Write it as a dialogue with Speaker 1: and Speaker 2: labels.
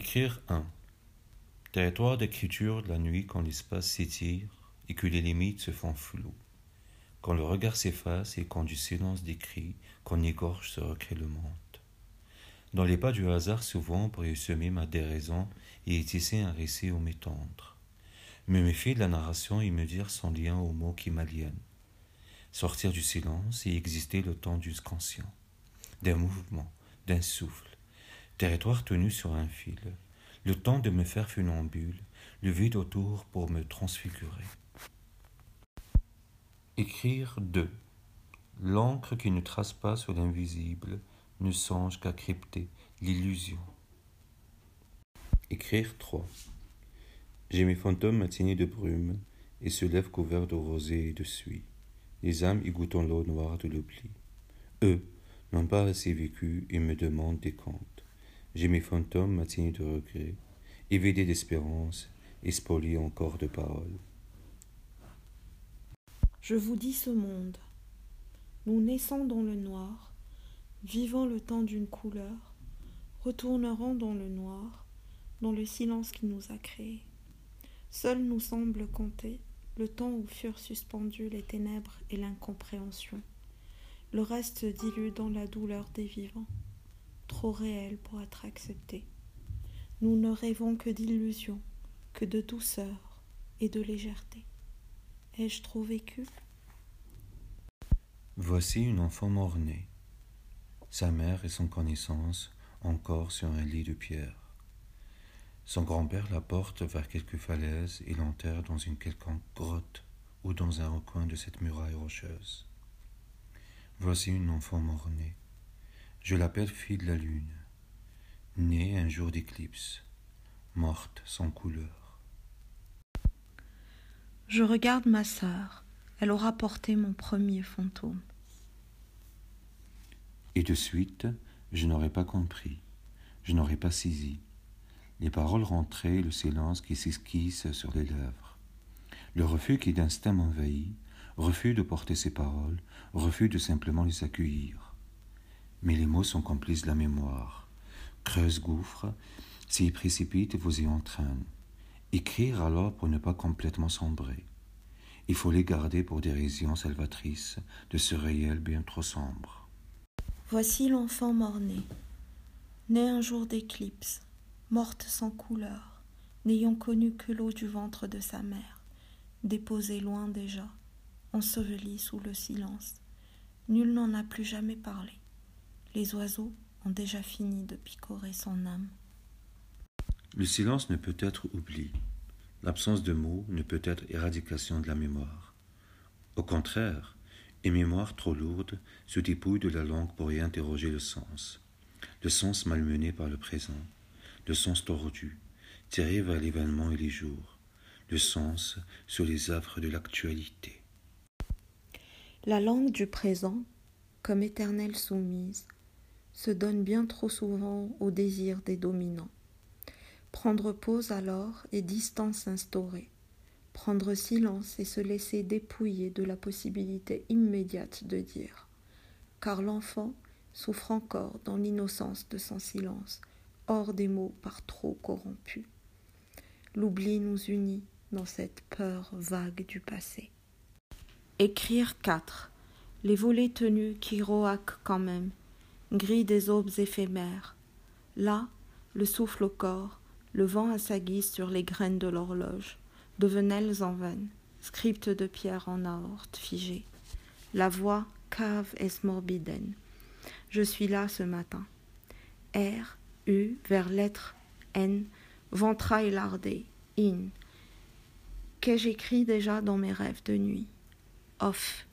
Speaker 1: Écrire 1. Territoire d'écriture de la nuit quand l'espace s'étire et que les limites se font floues. Quand le regard s'efface et quand du silence d'écrit, qu'on égorge se recrée le monde. Dans les pas du hasard souvent pour y semer ma déraison et y tisser un récit au m'étendre. Me méfier de la narration et me dire sans lien aux mots qui m'aliènent. Sortir du silence et exister le temps du conscient, d'un mouvement, d'un souffle, territoire tenu sur un fil, le temps de me faire funambule, le vide autour pour me transfigurer. Écrire 2. L'encre qui ne trace pas sur l'invisible ne songe qu'à crypter l'illusion. Écrire 3. J'ai mes fantômes matinés de brume et se lèvent couverts de rosée et de suie, les âmes y goûtant l'eau noire de l'oubli. Eux n'ont pas assez vécu et me demandent des comptes. J'ai mes fantômes de regret, évidés d'espérance et encore de paroles.
Speaker 2: Je vous dis ce monde. Nous naissons dans le noir, vivant le temps d'une couleur, retournerons dans le noir, dans le silence qui nous a créés. Seul nous semble compter le temps où furent suspendues les ténèbres et l'incompréhension. Le reste dilue dans la douleur des vivants, trop réel pour être accepté. Nous ne rêvons que d'illusions, que de douceur et de légèreté. Ai-je trop vécu?
Speaker 1: Voici une enfant mort-née, sa mère et son connaissance encore sur un lit de pierre. Son grand-père la porte vers quelque falaise et l'enterre dans une quelconque grotte ou dans un recoin de cette muraille rocheuse. Voici une enfant mort-née. Je l'appelle fille de la lune, née un jour d'éclipse, morte sans couleur.
Speaker 2: Je regarde ma sœur. Elle aura porté mon premier fantôme.
Speaker 1: Et de suite, je n'aurais pas compris, je n'aurais pas saisi. Les paroles rentraient, le silence qui s'esquisse sur les lèvres. Le refus qui d'instinct m'envahit, refus de porter ces paroles, refus de simplement les accueillir. Mais les mots sont complices de la mémoire. Creuse gouffre, s'y précipite vous y entraîne. Écrire alors pour ne pas complètement sombrer. Il faut les garder pour des raisons salvatrices de ce réel bien trop sombre.
Speaker 2: Voici l'enfant mort-né, né un jour d'éclipse, morte sans couleur, n'ayant connu que l'eau du ventre de sa mère, déposée loin déjà, ensevelie sous le silence. Nul n'en a plus jamais parlé. Les oiseaux ont déjà fini de picorer son âme.
Speaker 1: Le silence ne peut être oubli. L'absence de mots ne peut être éradication de la mémoire. Au contraire, une mémoire trop lourde se dépouille de la langue pour y interroger le sens. Le sens malmené par le présent, le sens tordu, tiré vers l'événement et les jours, le sens sur les affres de l'actualité.
Speaker 2: La langue du présent, comme éternelle soumise, se donne bien trop souvent au désir des dominants. Prendre pause alors et distance instaurée. Prendre silence et se laisser dépouiller de la possibilité immédiate de dire. Car l'enfant souffre encore dans l'innocence de son silence, hors des mots par trop corrompus. L'oubli nous unit dans cette peur vague du passé. Écrire 4. Les volets tenus qui roaquent quand même, gris des aubes éphémères. Là, le souffle au corps, le vent à sa guise sur les graines de l'horloge, devenelles en veine, script de pierre en aorte figée. La voix cave et morbiden. Je suis là ce matin. R, U, vers lettre N, ventrail lardé, in. Qu'ai-je écrit déjà dans mes rêves de nuit? Off,